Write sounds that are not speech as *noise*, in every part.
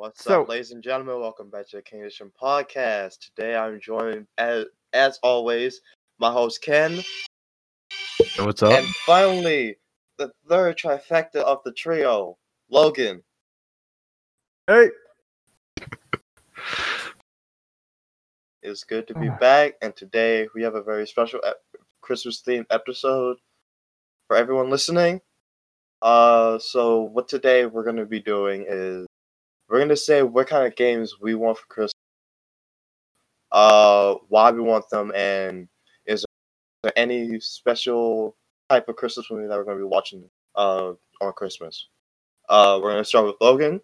All right. What's So- up, ladies and gentlemen? Welcome back to the King Edition podcast. Today I'm joined, as, as always, my host Ken, What's up? and finally, the third trifecta of the trio, Logan. Hey. It's good to be Ah. back, and today we have a very special ep- Christmas themed episode for everyone listening. Uh, so what today we're gonna be doing is we're gonna say what kind of games we want for Christmas, uh, why we want them, and is there any special type of Christmas movie that we're gonna be watching uh on Christmas. Uh, we're gonna start with Logan.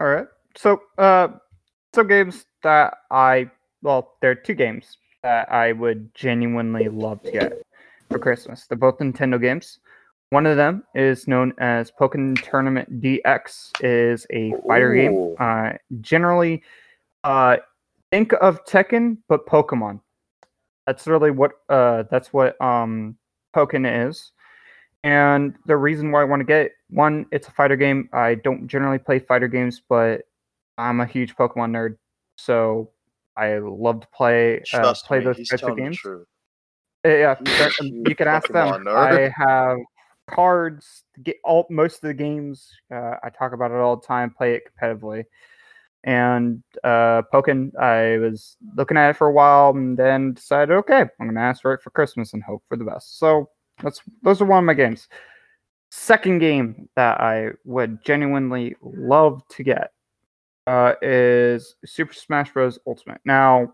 All right. So, uh, some games that I well, there are two games that I would genuinely love to get for Christmas. They're both Nintendo games. One of them is known as Pokken Tournament DX. is a fighter game. Uh, generally, uh, think of Tekken but Pokemon. That's really what uh, that's what um, Pokemon is. And the reason why I want to get it, one, it's a fighter game. I don't generally play fighter games, but I'm a huge Pokemon nerd, so I love to play uh, play me, those types of games. Yeah, He's there- a you can ask them. Nerd. I have cards. Get all most of the games. Uh, I talk about it all the time. Play it competitively. And uh, Pokken, I was looking at it for a while, and then decided, okay, I'm gonna ask for it for Christmas and hope for the best. So that's those are one of my games. Second game that I would genuinely love to get uh, is Super Smash Bros. Ultimate. Now,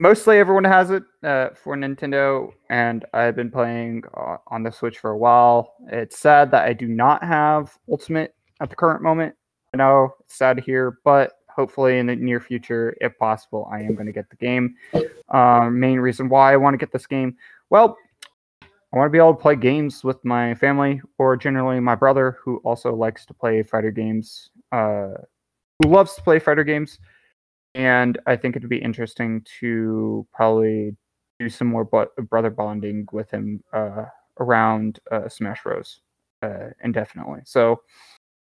mostly everyone has it uh, for Nintendo, and I've been playing uh, on the Switch for a while. It's sad that I do not have Ultimate at the current moment. I know it's sad to hear, but hopefully in the near future, if possible, I am going to get the game. Uh, main reason why I want to get this game, well, I want to be able to play games with my family or generally my brother, who also likes to play fighter games, uh, who loves to play fighter games. And I think it'd be interesting to probably do some more bo- brother bonding with him uh, around uh, Smash Bros. Uh, indefinitely. So,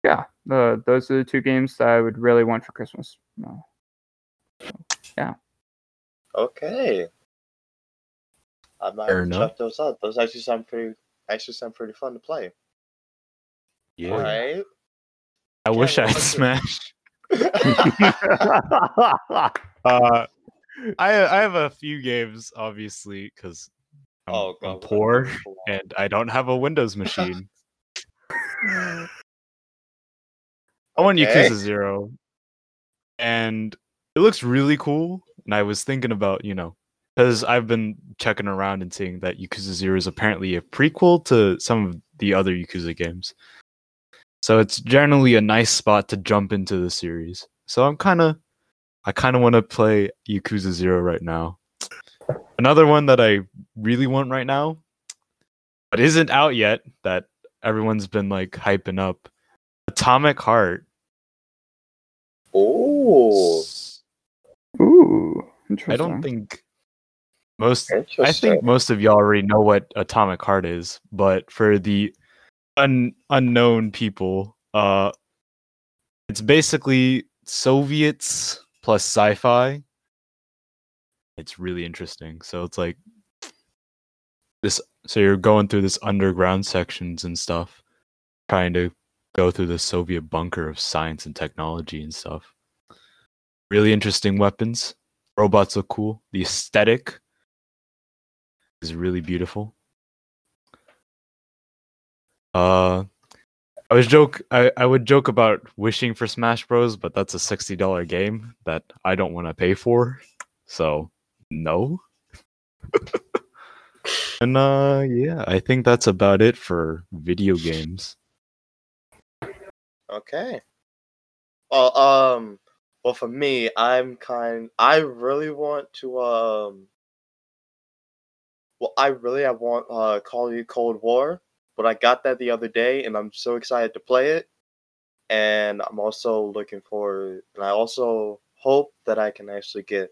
yeah, the, those are the two games that I would really want for Christmas. Yeah. Okay. I might Fair enough. check those out. Those actually sound pretty actually sound pretty fun to play. Yeah. Alright. I wish I what had was? *laughs* Smash. *laughs* Uh, I I have a few games, obviously, because I'm, oh I'm poor and I don't have a Windows machine. *laughs* I want Okay. Yakuza Zero, and it looks really cool. And I was thinking about, you know, because I've been checking around and seeing that Yakuza Zero is apparently a prequel to some of the other Yakuza games. So it's generally a nice spot to jump into the series. So I'm kind of, I kind of want to play Yakuza Zero right now. Another one that I really want right now, but isn't out yet, that everyone's been like hyping up, Atomic Heart. Oh Ooh, interesting. I don't think most. I think most of y'all already know what Atomic Heart is, but for the un- unknown people, uh, it's basically Soviets plus sci-fi. It's really interesting. So it's like this. So you're going through this underground sections and stuff, trying to go through the Soviet bunker of science and technology and stuff. Really interesting weapons. Robots look cool. The aesthetic is really beautiful. Uh I was joke I, I would joke about wishing for Smash Bros, but that's a sixty dollar game that I don't want to pay for. So no. *laughs* and uh yeah, I think that's about it for video games. Okay. Well, um, well, for me, I'm kind. I really want to. Um. Well, I really I want uh Call of Duty Cold War, but I got that the other day, and I'm so excited to play it. And I'm also looking forward, and I also hope that I can actually get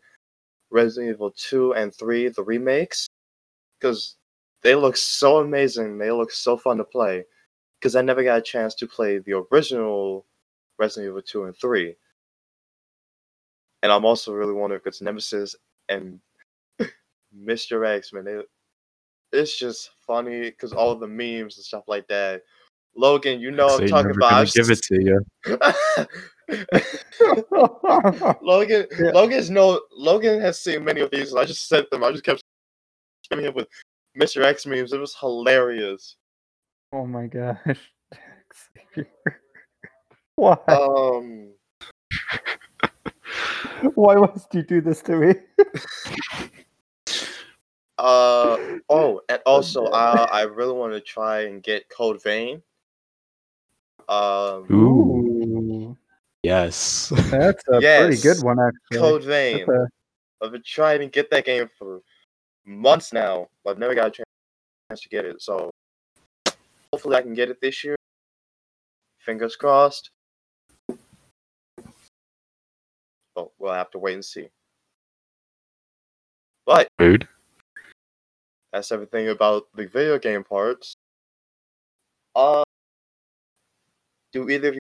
Resident Evil 2 and 3, the remakes, because they look so amazing. They look so fun to play. because I never got a chance to play the original Resident Evil 2 and 3. And I'm also really wondering if it's Nemesis and *laughs* Mr. X, man. It, it's just funny because all of the memes and stuff like that. Logan, you know I'm talking about. give it to you. *laughs* Logan, *laughs* Yeah. Logan's no Logan has seen many of these. And I just sent them. I just kept spamming him with Mr. X memes. It was hilarious. oh my gosh. *laughs* Why? Um, Why must you do this to me? Uh, oh, and *laughs* also, uh, I really want to try and get Code Vein. Um, Ooh, yes. that's a *laughs* pretty good one, actually. Code Vein. That's a- I've been trying to get that game for months now. But I've never got a chance to get it. So hopefully I can get it this year. Fingers crossed. Oh, we'll have to wait and see. But Rude. That's everything about the video game parts. Uh, do either of you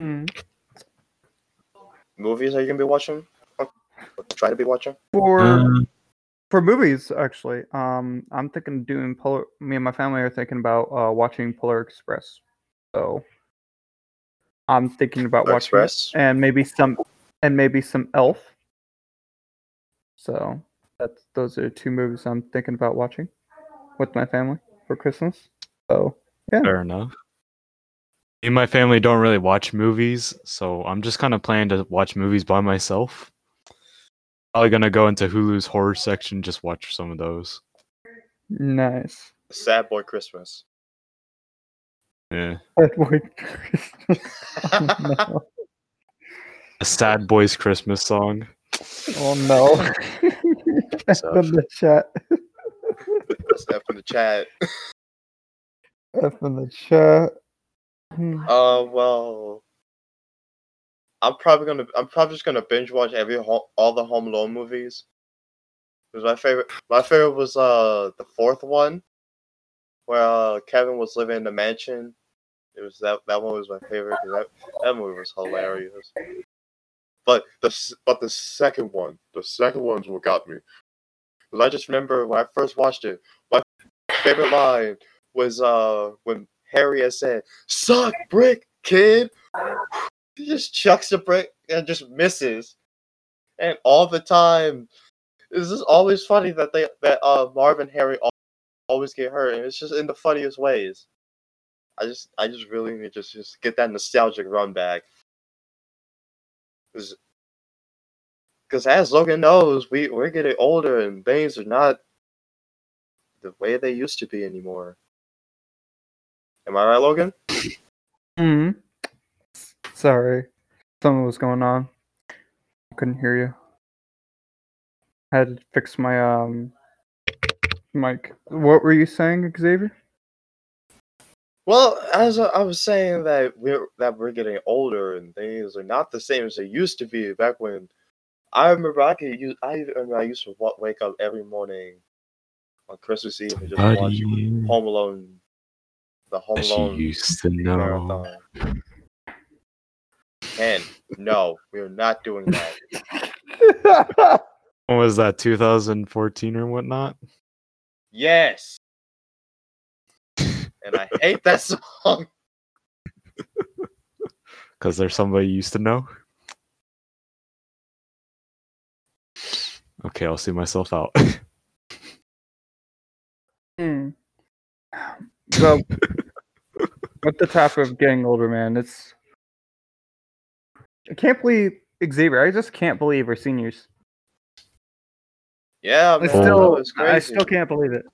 Hmm. movies are you gonna be watching? Or try to be watching? For Uh, for movies, actually, um, I'm thinking of doing Polar. Me and my family are thinking about uh, watching Polar Express. So I'm thinking about Polar watching it. Express? and maybe some and maybe some Elf. So that's those are two movies I'm thinking about watching with my family for Christmas. So fair enough. Me and my family don't really watch movies, so I'm just kind of planning to watch movies by myself. Probably gonna go into Hulu's horror section, just watch some of those. nice. Sad Boy Christmas. Yeah. That boy Christmas. Oh *laughs* no. A sad boys Christmas song. Oh no. *laughs* F in the chat. That's that from the chat. *laughs* F in the chat. Oh Uh, well, I'm probably gonna. I'm probably just gonna binge watch every all the Home Alone movies. Because my favorite, my favorite was uh the fourth one, where uh, Kevin was living in the mansion. It was that that one was my favorite. That that movie was hilarious. But the but the second one, the second one's what got me. Because I just remember when I first watched it, my favorite line was uh when Harry had said, "Suck brick, kid." *sighs* He just chucks the brick and just misses, and all the time, it's just always funny that they that uh Marv and Harry always get hurt, and it's just in the funniest ways. I just I just really need to just just get that nostalgic run back. Because as Logan knows, we we're getting older and things are not the way they used to be anymore. Am I right, Logan? Hmm. Sorry. Something was going on. I couldn't hear you. I had to fix my um mic. What were you saying, Xavier? Well, as I I was saying that we're that we're getting older and things are not the same as they used to be back when I remember I could use I remember I used to wa- wake up every morning on Christmas Eve and just watch Home Alone, the Home you Alone used to know. marathon. And no, we are not doing that. What was that, 2014 or whatnot? Yes. And I hate that *laughs* song. Because there's somebody you used to know? Okay, I'll see myself out. Hmm. So, *laughs* with the topic of getting older, man, it's. I can't believe Xavier. I just can't believe we're seniors. Yeah, I man, still, it's I still can't believe it.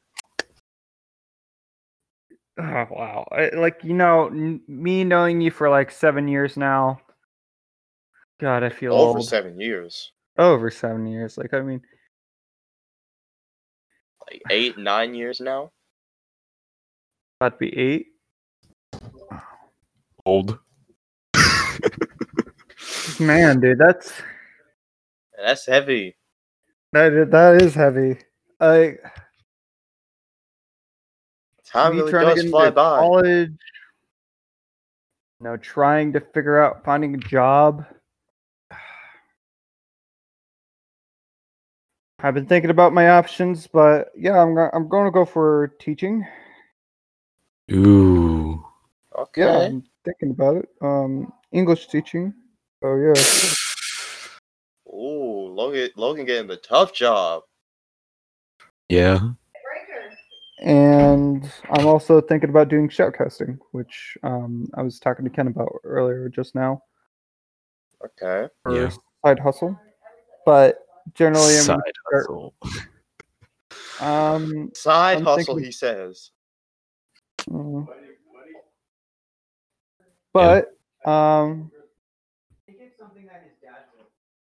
Oh wow! I, like you know, n- me knowing you for like seven years now. God, I feel over old. seven years, Over seven years. Like I mean, like eight, nine years now. about to be eight. Old. *laughs* Man, dude, that's That's heavy. that. i- That is heavy. I. Time really trying to get fly into by. college. You know, trying to figure out finding a job. I've been thinking about my options, but yeah, I'm go- I'm going to go for teaching. Ooh. Okay. Yeah, I'm thinking about it. Um, English teaching. Oh yeah. Ooh, Logan, Logan getting the tough job. Yeah. And I'm also thinking about doing shoutcasting, which um, I was talking to Ken about earlier just now Okay. for Yeah. side hustle. But generally, Side gonna start- hustle. um, Side I'm hustle, thinking- he says. mm. but um,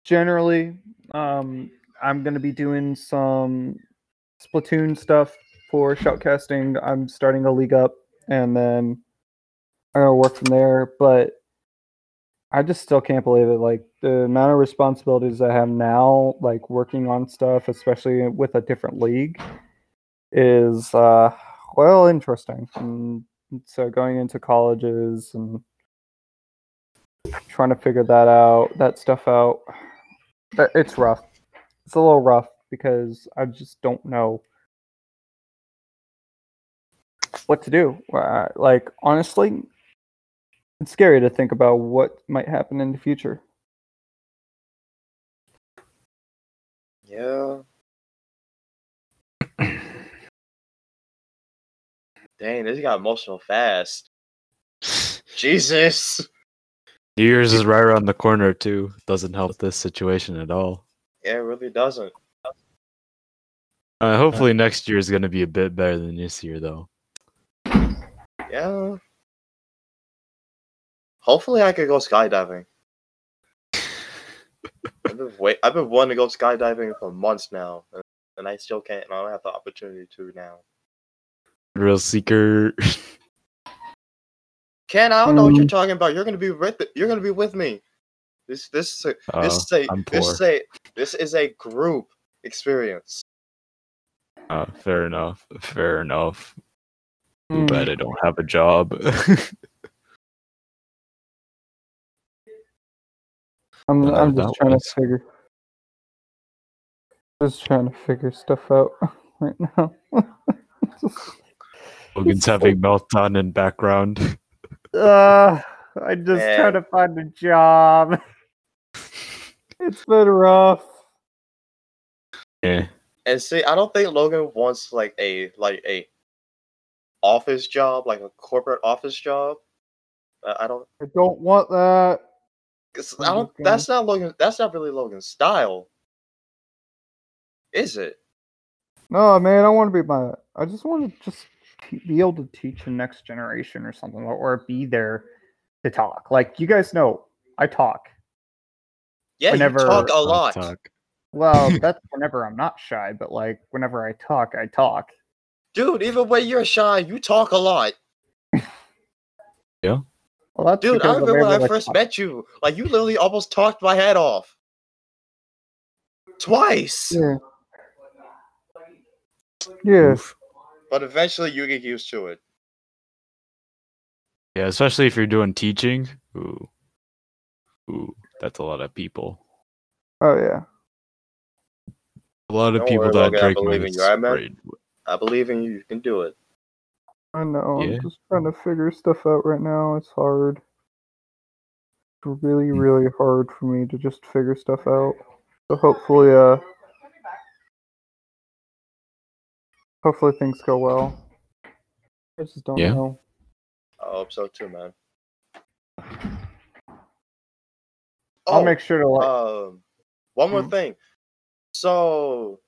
generally, um, I'm gonna be doing some Splatoon stuff for shoutcasting. I'm starting a league up, and then I'm gonna work from there. But I just still can't believe it. Like the amount of responsibilities I have now, like working on stuff, especially with a different league, is uh, well interesting. And so going into colleges and trying to figure that out, that stuff out, it's rough. It's a little rough because I just don't know what to do. Uh, Like honestly, it's scary to think about what might happen in the future. Yeah. *coughs* Dang, this got emotional fast. Jesus. New Year's is right around the corner too. Doesn't help this situation at all. Yeah, it really doesn't. Uh, hopefully next year is gonna be a bit better than this year though. Yeah. Hopefully, I could go skydiving. I've been wait. I've been wanting to go skydiving for months now, and- and I still can't. And I don't have the opportunity to now. Real seeker. Ken, I don't know what you're Um, talking about. You're gonna be with. You're gonna be with me. This this is a, Uh, this is a I'm this is a this is a group experience. Uh, fair enough. Fair enough. Too Hmm. bad I don't have a job. *laughs* I'm Uh, I'm that just trying was- to figure just trying to figure stuff out *laughs* right now. *laughs* Logan's having meltdown in background. uh, I *laughs* just trying Man. to find a job. it's been rough. Yeah. And see, I don't think Logan wants like a like a office job, like a corporate office job. I don't. I don't want that. 'Cause I'm don't. That's not Logan. That's not really Logan's style, is it? No, man, I want to be my. I just want to just te- be able to teach the next generation or something, or, or be there to talk. Like you guys know, I talk. Yeah, Whenever- you talk a lot. talk. Well, *laughs* that's whenever I'm not shy, but like whenever I talk, I talk. Dude, even when you're shy, you talk a lot. *laughs* Well, that's Dude, I remember when I to first talk. met you. Like, you literally almost talked my head off. Twice. Yeah. Yeah. Oof. But eventually you get used to it. Yeah, especially if you're doing teaching. Ooh. Ooh, that's a lot of people. Oh yeah. A lot of Don't people worry, that Logan, I believe in you, alright, man? I believe in you. You can do it. I know. Yeah. I'm just trying to figure stuff out right now. It's hard. It's really, really hard for me to just figure stuff out. So hopefully, uh, hopefully things go well. I just don't Yeah. know. I hope so too, man. I'll Oh, make sure to like. um, one more Mhm. thing. So,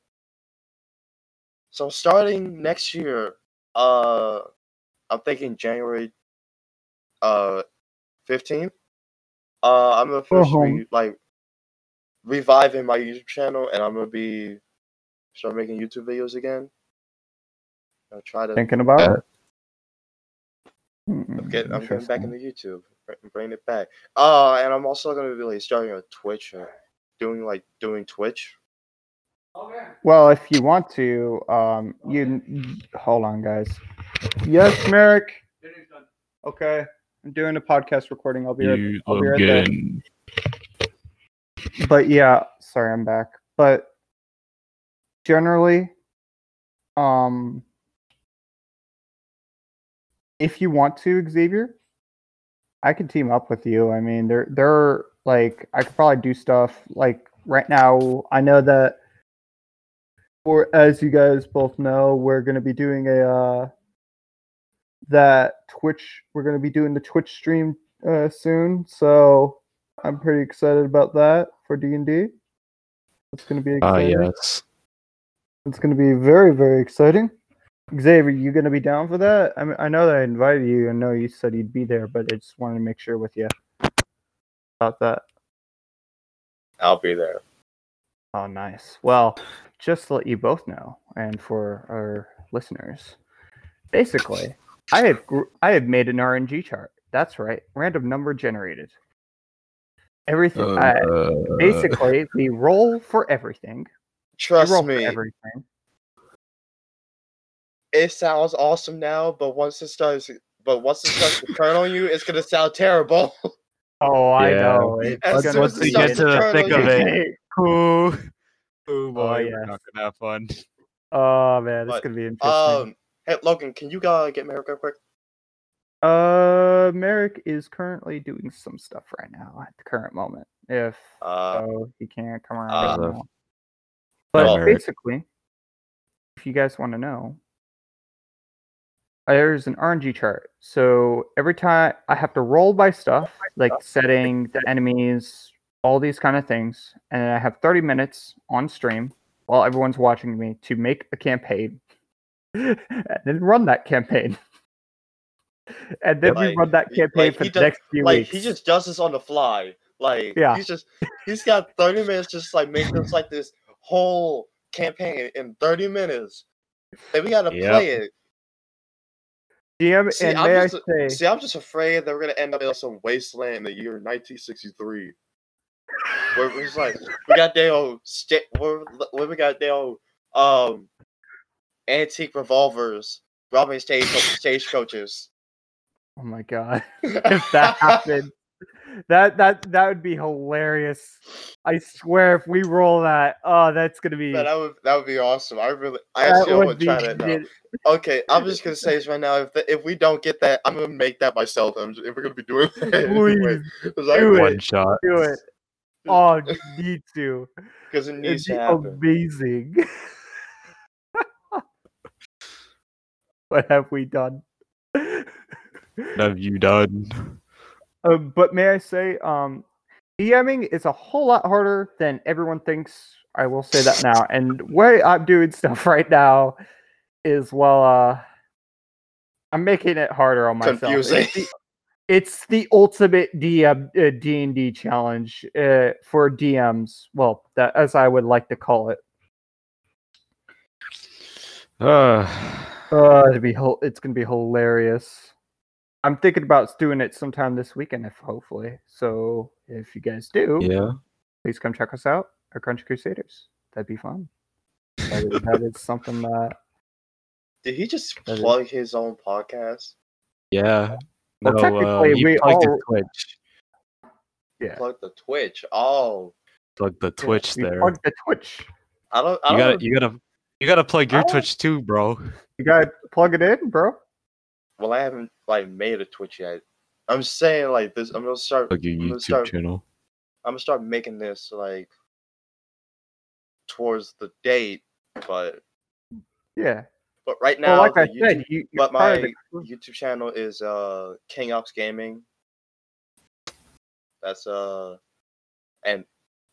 so starting next year, uh, I'm thinking January, uh, fifteenth. Uh, I'm gonna finish Uh-huh. re- like reviving my YouTube channel, and I'm gonna be start making YouTube videos again. I'll try to thinking about it. Hmm, I'm getting, I'm getting back into YouTube, br- bringing it back. Uh, and I'm also gonna be like starting a Twitch, uh, doing like doing Twitch. Well, if you want to, um, you hold on, guys. Yes, Merrick. Okay, I'm doing a podcast recording. I'll be right. I'll be right there. But yeah, sorry, I'm back. But generally, um, if you want to, Xavier, I could team up with you. I mean, there, there, like, I could probably do stuff. Like right now, I know that, or as you guys both know, we're gonna be doing a uh, that Twitch. We're gonna be doing the Twitch stream uh, soon, so I'm pretty excited about that for D and D. It's gonna be Ah, exciting. yes. It's going to be very, very exciting. Xavier, you going to be down for that? I mean, I know that I invited you. I know you said you'd be there, but I just wanted to make sure with you about that. I'll be there. Oh, nice. Well, just to let you both know, and for our listeners, basically, I have gr- I have made an RNG chart. That's right, random number generated. Everything. I, Uh, basically, we roll for everything. Trust roll me, for everything. it sounds awesome now, but once it starts, but once it starts to turn on you, it's gonna sound terrible. Oh, I Yeah. know. It's As soon once as we get to the thick of it, ooh, ooh boy, yeah, we're not gonna have fun. Oh man, it's But, gonna be interesting. Um, hey Logan, can you uh, get Merrick real quick? Uh, Merrick is currently doing some stuff right now at the current moment. If Uh, so, he can't come around uh, right now. But well- Merrick. basically, if you guys want to know, there's an RNG chart. So every time I have to roll by stuff like setting the enemies, all these kind of things, and I have 30 minutes on stream while everyone's watching me to make a campaign *laughs* and then run that campaign. *laughs* And then we Like- run that campaign like, for the does- next few like weeks. he just does this on the fly. Like Yeah. he's just he's got thirty minutes just like make this like this whole campaign in thirty minutes. And we gotta Yep. play it. DM, See, and I'm may I say, See, I'm just afraid that we're gonna end up in some wasteland in the year 1963. Where it's like we got their old sta- where, where we got their old um antique revolvers robbing stage stage coaches. oh my god, *laughs* if that happened, that that that would be hilarious. I swear, if we roll that, oh, that's gonna be. Man, that would that would be awesome. I really, I that actually would want to be try that now. Okay, I'm just gonna say this right now. If the, if we don't get that, I'm gonna make that myself. I'm just, if we're gonna be doing *laughs* that, Please because I do it. One shot. do it. Oh, *laughs* you need to. because it needs It'd to happen. amazing. *laughs* what have we done? What have you done? Uh, but may I say, um, DMing is a whole lot harder than everyone thinks. I will say that now. And way I'm doing *laughs* stuff right now is well, uh, I'm making it harder on myself. Confusing. It's the, it's the ultimate DM uh, D and D challenge uh, for DMs. Well, that as I would like to call it. *sighs* Uh, Uh, it'd be it's gonna be hilarious. I'm thinking about doing it sometime this weekend, if hopefully. So if you guys do, yeah. please come check us out at Crunchy Crusaders. That'd be fun. That is, that is something that Did he just That is- plug his own podcast? Yeah. Well, no, technically, uh, he we plugged all- the Twitch. yeah. Plug the Twitch. Oh, Plug the Twitch we there. Plug the Twitch. I don't. I You don't gotta, you gotta, you gotta plug your. Twitch too, bro. You gotta plug it in, bro. well, I haven't like made a Twitch yet. I'm saying like this. I'm gonna start. Plug your I'm gonna YouTube start. channel. I'm gonna start making this like towards the date, but Yeah. But right now, Well, like I YouTube, said, you, but my. YouTube channel is uh King Ox Gaming. That's uh, and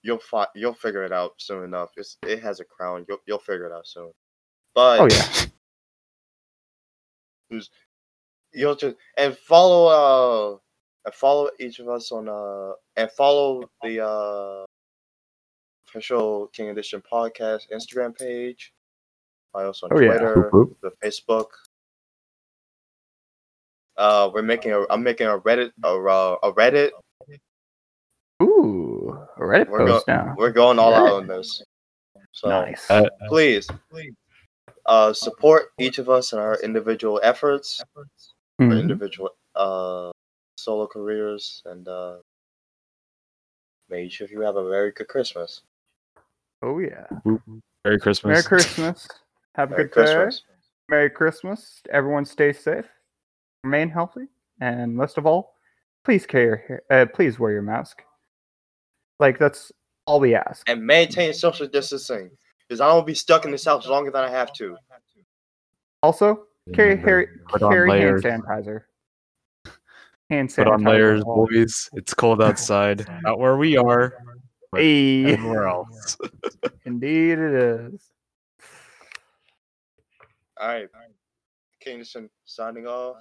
you'll fi- you'll figure it out soon enough. It's it has a crown. You'll you'll figure it out soon. But Oh yeah. who's you'll just and follow uh and follow each of us on uh and follow the uh official King Edition podcast Instagram page. I also on Oh, yeah. Twitter, Whoop, the Facebook. Uh, we're making a. I'm making a Reddit. A, uh, a Reddit. Ooh, a Reddit We're go- post now. We're going all Yeah. out on this. So Nice. Uh, please, please, uh, support each of us in our individual efforts, our Mhm. individual uh, solo careers, and uh, may each of you have a very good Christmas. Oh yeah. Merry Christmas. Merry Christmas. *laughs* Have a Merry good Christmas. day. Merry Christmas. Everyone stay safe. Remain healthy. And most of all, please care uh, please wear your mask. Like that's all we ask. And maintain social distancing, because I don't want to be stuck in this house longer than I have to. Also, carry Remember, hair, put on carry hand sanitizer. Hand sanitizer. Put on layers, boys. It's cold outside. Not where we are. but Hey, Everywhere else. *laughs* indeed it is. All right, Kingston signing off.